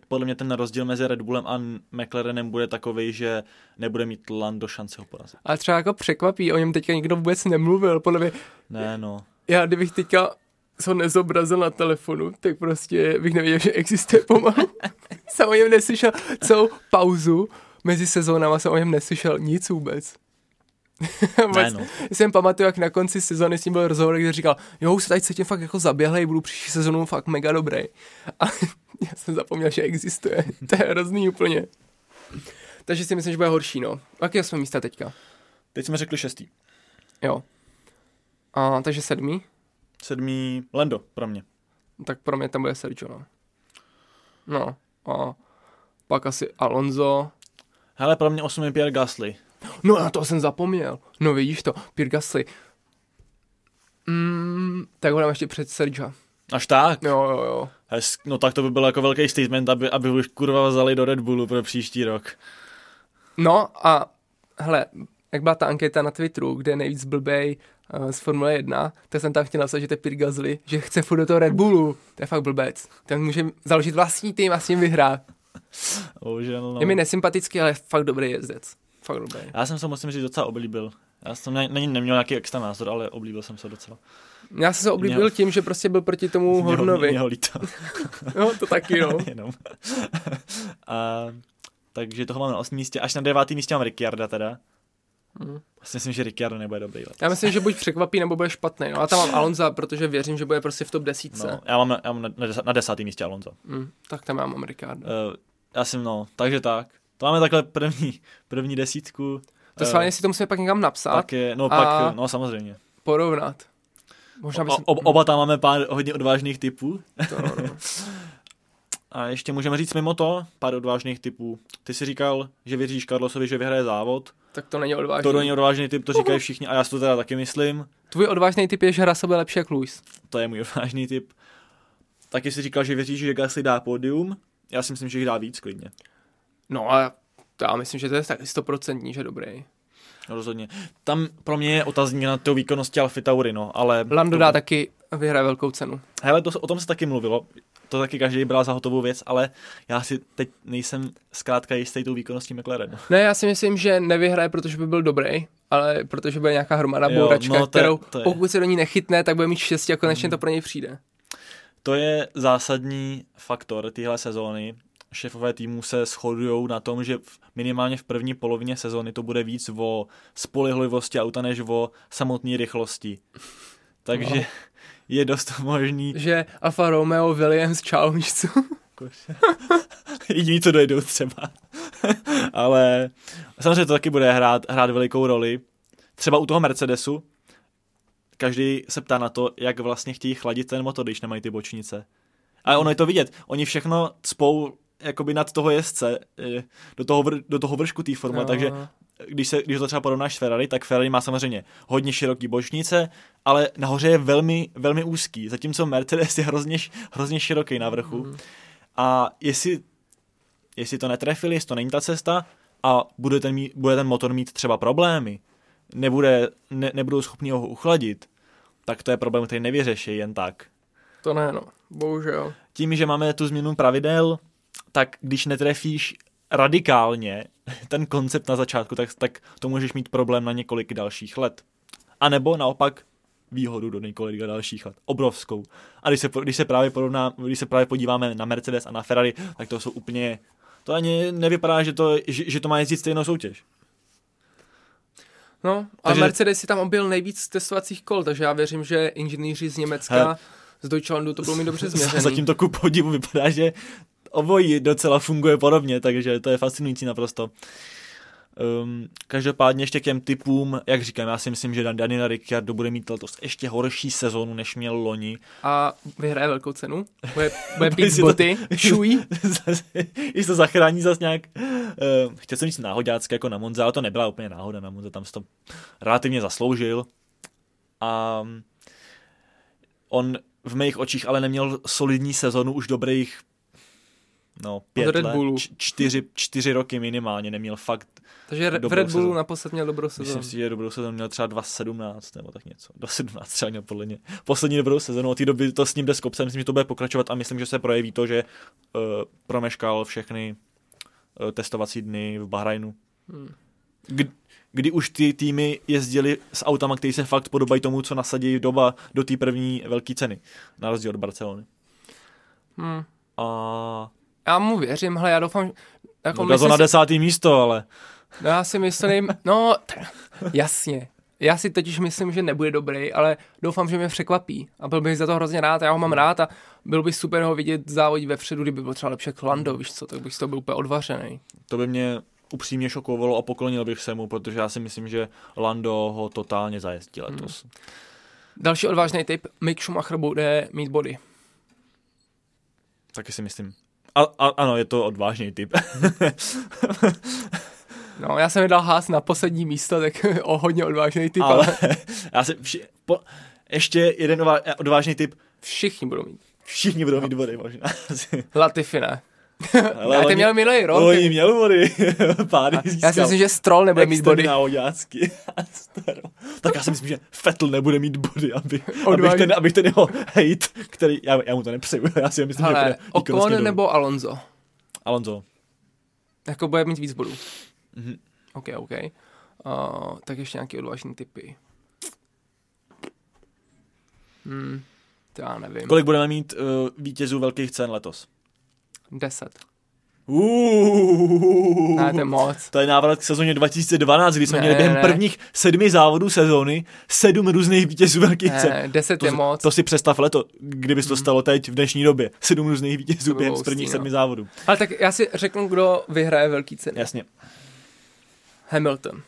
podle, mě, ten rozdíl mezi Red Bullem a McLarenem bude takový, že nebude mít Lando šanci ho porazit. Ale třeba jako překvapí, o něm teďka nikdo vůbec nemluvil. Podle mě, Ne, no. já kdybych teďka ho nezobrazil na telefonu, tak prostě bych nevěděl, že existuje pomalu. <laughs> jsem o něm neslyšel celou pauzu mezi sezónama, jsem o něm neslyšel nic vůbec. <laughs> Ne, no. jsem pamatuju, jak na konci sezóny s ním byl rozhovor, kde říkal, jo, už se tady cítím fakt jako zaběhlej, budu příští sezónu fakt mega dobrý. A já jsem zapomněl, že existuje. To je hrozný úplně. Takže si myslím, že bude horší, no. Jaký jsme místa teďka? Teď jsme řekli šestý. Jo. A, takže sedmý? Sedmý Lando pro mě. Tak pro mě tam bude Sergio, no. No. A pak asi Alonso. Hele, pro mě osm je Pierre Gasly. No na to jsem zapomněl. No vidíš to, Pierre Gasly. Mm, tak ho dám ještě před Sergio. Až tak? Jo, jo, jo. Hez, no tak to by byl jako velký statement, aby, aby už kurva vzali do Red Bullu pro příští rok. No a hele, jak byla ta anketa na Twitteru, kde je nejvíc blbej uh, z Formule 1, tak jsem tam chtěl napsat, že to je Pit Gasly, že chce furt do toho Red Bullu. To je fakt blbec. Ten může založit vlastní tým a s ním vyhrát. Bohužel, no. Je mi nesympatický, ale fakt dobrý jezdec. Fakt dobrý. Já jsem se musím říct docela oblíbil. Já jsem na něj neměl nějaký extra názor, ale oblíbil jsem se docela. Já jsem se oblíbil Měl- tím, že prostě byl proti tomu Mě ho- Hornovi. Mě ho líto. No, to taky, no. <laughs> Jenom. <laughs> A, takže toho mám na 8. místě. Až na 9. místě mám Ricciarda teda. Hmm. Asi myslím, že Ricciardo nebude dobrý letos. Já myslím, že buď překvapí, nebo bude špatný. No a tam mám <laughs> Alonza, protože věřím, že bude prostě v top desítce. No, já mám, na, já mám na, na, desa- na desátém místě Alonso. Mm, tak tam já mám Ricardo. Uh, já jsem, no, takže tak. To máme takhle první, první desítku. To Eh, schválně si to musíme pak někam napsat, Pak je, no a- pak, no samozřejmě. porovnat. Možná O, bys... ob, oba tam máme pár hodně odvážných typů. To, no. <laughs> A ještě můžeme říct mimo to pár odvážných typů. Ty si říkal, že věříš Carlosovi, že vyhraje závod. Tak to není odvážný. To není odvážný typ, to říkají všichni a já si to teda taky myslím. Tvůj odvážný typ je, že hra bude lepší jak Luis. To je můj odvážný typ. Taky si říkal, že věříš, že Gasly dá pódium. Já si myslím, že jich dá víc klidně. No a já myslím, že to je tak stoprocentní, že dobrý. Rozhodně. Tam pro mě je otazník na to výkonnosti Alfy Tauri, no, ale... Lando to, dá taky vyhraje velkou cenu. Hele, to, o tom se taky mluvilo. To taky každý bral za hotovou věc, ale já si teď nejsem zkrátka jistý tou výkonností McLarenu. Ne, já si myslím, že nevyhraje, protože by byl dobrý, ale protože bude nějaká hromada Jo, bouračka, no to je- kterou to je- pokud se do ní nechytne, tak bude mít štěstí a konečně Mhm. to pro něj přijde. To je zásadní faktor téhle sezóny. Šéfové týmu se shodují na tom, že v- minimálně v první polovině sezóny to bude víc o spolehlivosti auta, než o samotné rychlosti. Takže No. je dost možný, Že Alfa Romeo Williams čau, víš co? jediný, co dojdou třeba. Ale samozřejmě to taky bude hrát, hrát velikou roli. Třeba u toho Mercedesu, každý se ptá na to, jak vlastně chtějí chladit ten motor, když nemají ty bočnice. A ono je to vidět. Oni všechno cpou jakoby nad toho jezdce, eh, do toho, vr, do toho vršku té formule, No. takže když, se, když to třeba porovnáš s Ferrari, tak Ferrari má samozřejmě hodně široký bočnice, ale nahoře je velmi, velmi úzký, zatímco Mercedes je hrozně, hrozně široký na vrchu. Mhm. A jestli, jestli to netrefili, jestli to není ta cesta a bude ten, mít, bude ten motor mít třeba problémy, nebude, ne, nebudou schopni ho uchladit, tak to je problém, který nevyřeší jen tak. To ne, no. Bohužel. Tím, že máme tu změnu pravidel, tak když netrefíš radikálně ten koncept na začátku, tak, tak to můžeš mít problém na několik dalších let. A nebo naopak výhodu do několika dalších let. Obrovskou. A když se, když se, právě, porovná, když se právě podíváme na Mercedes a na Ferrari, tak to jsou úplně... To ani nevypadá, že to, že, že to má jezdit stejnou soutěž. No, a Takže- takže... Mercedes si tam objel nejvíc testovacích kol, takže já věřím, že inženýři z Německa, Hele. z Deutschlandu to budou mít dobře <laughs> změřený. Zatím to ku podivu vypadá, že obojí docela funguje podobně, takže to je fascinující naprosto. Um, každopádně ještě k těm typům, jak říkám, já si myslím, že Dan- Daniel Ricciardo bude mít letos ještě horší sezónu, než měl loni. A vyhraje velkou cenu. Bude, <laughs> bude pít to- boty, šují. Zase- Jestli to zachrání zase nějak, uh, chtěl jsem říct náhodácky jako na Monze, ale to nebyla úplně náhoda na Monze, tam se to relativně zasloužil. A um, on v mých očích ale neměl solidní sezonu už dobrých no, pět Red let, Bullu. čtyři, čtyři roky minimálně, neměl fakt, Takže v Red Bullu sezonu. naposled měl dobrou sezonu. myslím si, že dobrou sezonu měl třeba 2017 nebo tak něco, <laughs> do 17 třeba měl podle mě. Poslední dobrou sezonu, od té doby to s ním jde z kopce, myslím, že to bude pokračovat a myslím, že se projeví to, že uh, promeškal všechny uh, testovací dny v Bahrajnu. Hmm. Kdy, kdy už ty týmy jezdili s autama, které se fakt podobají tomu, co nasadí doba do té první velké ceny, na rozdíl od Barcelony. Hmm. A Já mu věřím, hele, já doufám, jako no, to na desátý místo, ale no, já si myslím, <laughs> no, t- jasně. Já si totiž myslím, že nebude dobrý, ale doufám, že mě překvapí. A byl bych za to hrozně rád, já ho mám rád a byl by super ho vidět závodit vepředu, kdyby byl třeba lepší jak Lando, víš co, tak bych z toho byl úplně odvařený. to by mě upřímně šokovalo a poklonil bych se mu, protože já si myslím, že Lando ho totálně zajezdí letos. Hmm. Další odvážný tip, Mick Schumacher bude mít body. Taky si myslím. A, a, ano, je to odvážný typ. <laughs> No, já jsem mi dal hás na poslední místo, tak <laughs> o hodně odvážný typ, ale, ale <laughs> já si, vši, po, ještě jeden odvá- odvážný typ. všichni budou mít. Všichni budou mít body možná. Latifi ne. Ale Já ten měl minulý rok. Oni měl body. <laughs> Pády Já si myslím, že Stroll nebude mít body. Na oďácky. <laughs> tak já si myslím, že Fettel nebude mít body, aby, abych, ten, abych ten jeho hate, který, já, já mu to nepřeju, <laughs> já si myslím, Ale že bude Ocon nebo Alonso? Alonso. Jako bude mít víc bodů. Mhm. OK, OK. Uh, tak ještě nějaké odvážné typy. Hmm, to já nevím. Kolik budeme mít uh, vítězů velkých cen letos? 10. Uh, Ne, to je moc. to je návrat k sezóně 2012, kdy jsme Ne, měli během ne. prvních sedmi závodů sezóny sedm různých vítězů velkých Ne, cen. 10 To, je moc. to si představ leto, kdyby se to stalo teď v dnešní době. Sedm různých vítězů během z prvních no. sedmi závodů. Ale tak já si řeknu, kdo vyhraje velký ceny. Jasně. Hamilton.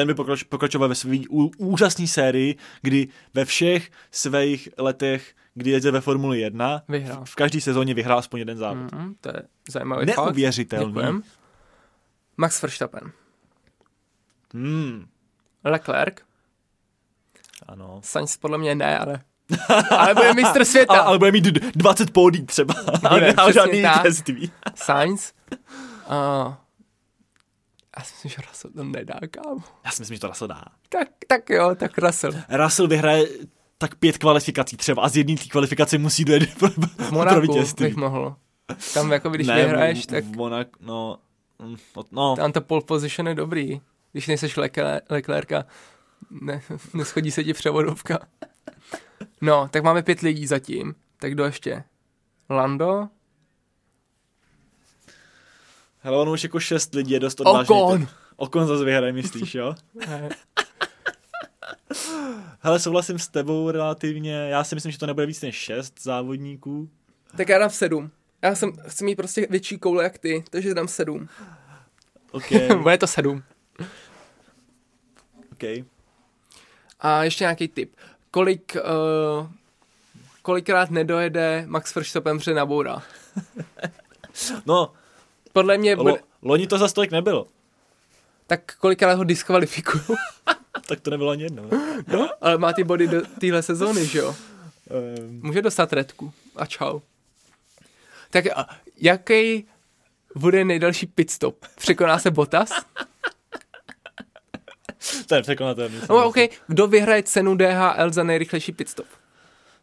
Ten by pokrač, pokračoval ve své úžasné sérii, kdy ve všech svých letech, kdy jezdil ve Formuli 1, Vyhrál. v každé sezóně vyhrál aspoň jeden závod. Mm, to je zajímavý fakt. Neuvěřitelný. Děkujem. Max Verstappen. Hmm, Leclerc. ano. Sainz podle mě ne, ale... <laughs> ale bude mistr světa. Ale, ale bude mít d- 20 pódí třeba. <laughs> Ale Bude, nemá přesně žádný vítězství. Sainz. <laughs> Uh, já si myslím, že Russell to nedá, kámo. Já si myslím, že to Russell dá. Tak, tak jo, tak Russell. Russell vyhraje tak pět kvalifikací třeba a z jedné té kvalifikace musí dojet <laughs> pro, V pro Monaku vítězství. bych mohl. Tam jako když ne, vyhraješ, tak V Monak, no, mm, no, tam ta pole position je dobrý. Když nejseš Leclerc, Leclerca, ne, <laughs> neschodí se ti převodovka. No, tak máme pět lidí zatím. Tak kdo ještě? Lando? Hele, on už jako šest lidí je dost odvážný. Ocon! typ. Okon zase vyhraje, myslíš, jo? <laughs> Hele, souhlasím s tebou relativně. Já si myslím, že to nebude víc než šest závodníků. Tak já dám sedm. Já jsem, chci mít prostě větší koule jak ty, takže dám sedm. OK, <laughs> Bude to sedm. OK. A ještě nějaký tip. Kolik, uh, kolikrát nedojede Max Verstappen před naboura? <laughs> No, Podle mě bude, lo, loni to zase tolik nebylo. tak kolikrát ho diskvalifikují. <laughs> Tak to nebylo ani jedno. no, ale má ty body do téhle sezóny, že jo? Um, Může dostat redku. A čau. Tak a jaký bude nejdelší pit stop? Překoná se Bottas? to je překonatelný. No, OK. Kdo vyhraje cenu DHL za nejrychlejší pit stop?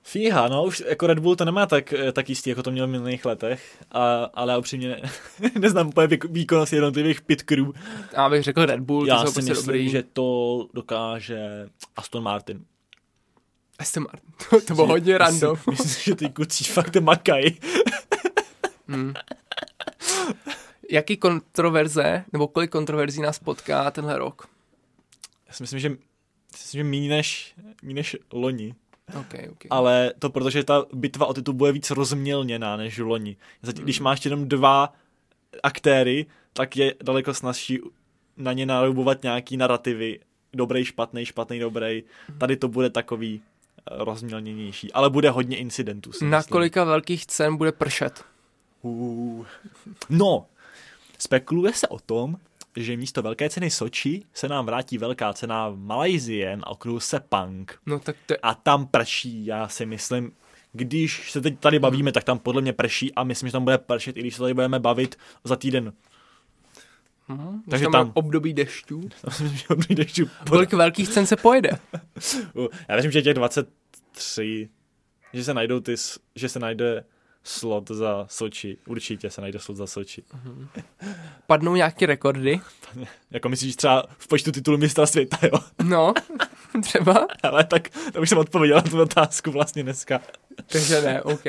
Fíha, no, už jako Red Bull to nemá tak, eh, tak jistý, jako to měl v minulých letech, a, ale já upřímně ne, <laughs> neznám úplně výk- výkonnost jednotlivých pit crew. Já bych řekl Red Bull, já to jsou si prostě myslím, dobrý. že to dokáže Aston Martin. Aston Martin. To, <laughs> to bylo hodně random. Myslím, <laughs> myslím, že ty kucí fakt makají. Hmm. Jaký kontroverze, nebo kolik kontroverzí nás potká tenhle rok? Já si myslím, že, myslím, že méně než, méně než loni. OK, OK. Ale to protože ta bitva o titul bude víc rozmělněná než loni. Zatím, když máš jenom dva aktéry, tak je daleko snazší na ně narubovat nějaký narrativy. Dobrý, špatný, špatný, dobrý. Tady to bude takový eh, rozmělněnější. Ale bude hodně incidentů. Na myslím. kolika velkých cen bude pršet? Uh. No, spekuluje se o tom, že místo velké ceny Soči se nám vrátí velká cena Malajzie na okruhu Sepang. No tak to je... A tam prší, já si myslím, když se teď tady bavíme, tak tam podle mě prší a myslím, že tam bude pršet, i když se tady budeme bavit za týden. Hm, Takže tam, tam- období dešťů. <laughs> Dobrý dešťů. Kolik velkých cen se pojede? <laughs> Já věřím, že těch 23, že se najdou ty, že se najde slot za Soči. Určitě se najde slot za Soči. Padnou nějaké rekordy? <laughs> Jako myslíš třeba v počtu titulů mistra světa, jo? No, <laughs> třeba. Ale tak to už jsem odpověděl na tu otázku vlastně dneska. Takže ne, OK.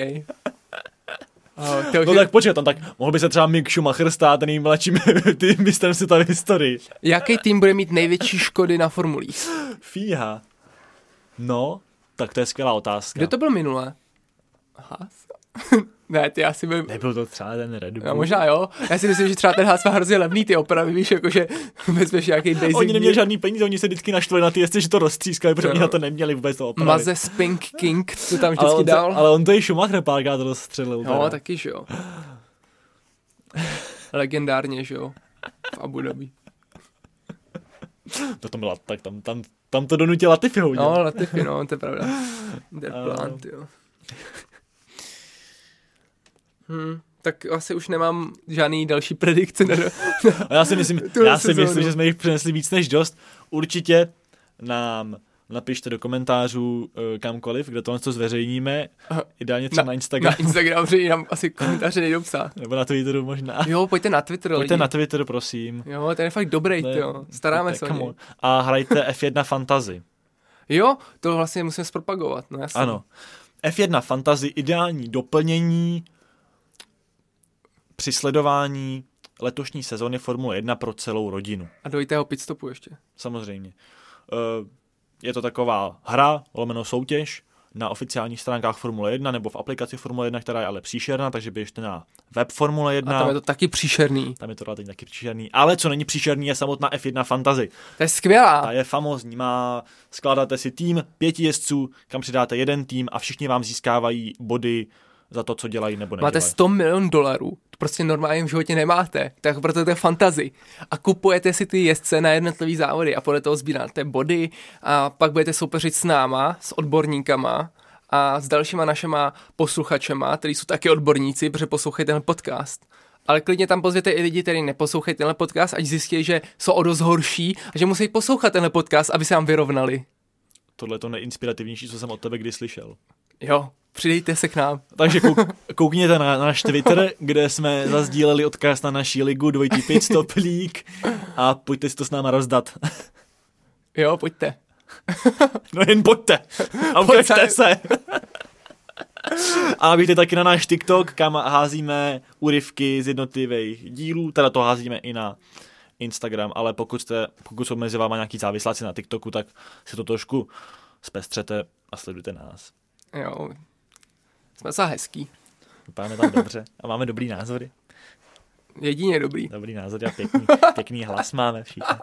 To No tak počkej, tam tak mohl by se třeba Mick Schumacher stát nejmladším <laughs> ty mistrem světa v historii. Jaký tým bude mít největší škody na formulích? Fíha. No, tak to je skvělá otázka. Kdo to byl minule? Haas? <laughs> ne, ty asi byl... Nebyl to třeba ten Red Bull? No, možná jo. Já si myslím, že třeba ten Haas má hrozně levný ty opravy, víš, jakože <laughs> vezmeš nějaký basic Oni neměli žádný peníze, oni se vždycky naštvali na ty jezdce, že to roztřískali, protože Jo. oni na to neměli vůbec to opravit. Maze Spink King, to tam ale, vždycky on to, dal. ale on to i Schumacher párkrát rozstřelil. No, teda. taky, že jo. Legendárně, že jo. V Abu Dhabi. To, to byla, tak tam, tam, tam to donutil Latifi hodně. No, Latifi, no, to je pravda. Dead A- plant, jo. Hm, tak asi už nemám žádný další predikce. Na... A já si myslím, <laughs> já si myslím, že jsme jich přinesli víc než dost. Určitě nám napište do komentářů eh, kamkoliv, kde tohle to zveřejníme. Aha. Ideálně třeba na, na Instagram. Na Instagram, že nám asi komentáře nejdou psát. Nebo na Twitteru možná. Jo, pojďte na Twitter, Pojďte lidi. na Twitter, prosím. Jo, ten je fakt dobrý, Ne, jo. Staráme se o. A hrajte F1 Fantasy. Jo, to vlastně musíme zpropagovat, no jasně. Ano. F1 Fantasy, ideální doplnění při sledování letošní sezóny Formule 1 pro celou rodinu. A dojitého pitstopu ještě. Samozřejmě. Eh, Je to taková hra, lomeno soutěž, na oficiálních stránkách Formule 1 nebo v aplikaci Formule 1, která je ale příšerná, takže běžte na web Formule 1. A tam je to taky příšerný. tam je to relativně taky příšerný. Ale co není příšerný, je samotná F1 Fantasy. To je skvělá. Ta je famózní, má, skládáte si tým pěti jezdců, kam přidáte jeden tým a všichni vám získávají body za to, co dělají nebo nedělají. Máte 100 milion dolarů, to prostě normálně v životě nemáte, tak proto to je fantazy. A kupujete si ty jezdce na jednotlivý závody a podle toho sbíráte body a pak budete soupeřit s náma, s odborníkama a s dalšíma našima posluchačema, kteří jsou taky odborníci, protože poslouchají ten podcast. Ale klidně tam pozvěte i lidi, kteří neposlouchají tenhle podcast, ať zjistí, že jsou o dost horší a že musí poslouchat tenhle podcast, aby se vám vyrovnali. Tohle je to nejinspirativnější, co jsem od tebe kdy slyšel. Jo, přidejte se k nám. Takže kouk, koukněte na, náš Twitter, kde jsme zazdíleli odkaz na naší ligu Dvojitý Pit Stop League a pojďte si to s náma rozdat. Jo, pojďte. No jen pojďte a Pojďte. ukažte se. A běžte taky na náš TikTok, kam házíme úryvky z jednotlivých dílů, teda to házíme i na Instagram, ale pokud, jste, pokud jsou mezi váma nějaký závisláci na TikToku, tak si to trošku zpestřete a sledujte nás. Jo, jsme za hezký. Vypadáme tam dobře a máme dobrý názory. Jedině dobrý. Dobrý názor a pěkný, pěkný hlas máme všichni.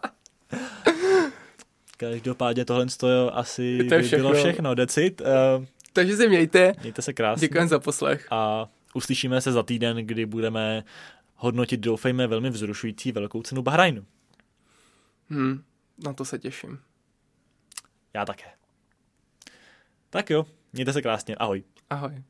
Každopádně tohle jo, asi To by bylo všechno. Decit. Uh, Takže se mějte. mějte se krásně. Děkujeme za poslech. A uslyšíme se za týden, kdy budeme hodnotit, doufejme, velmi vzrušující velkou cenu Bahrajnu. Hm, na to se těším. Já také. Tak jo, mějte se krásně. Ahoj. Ahoj.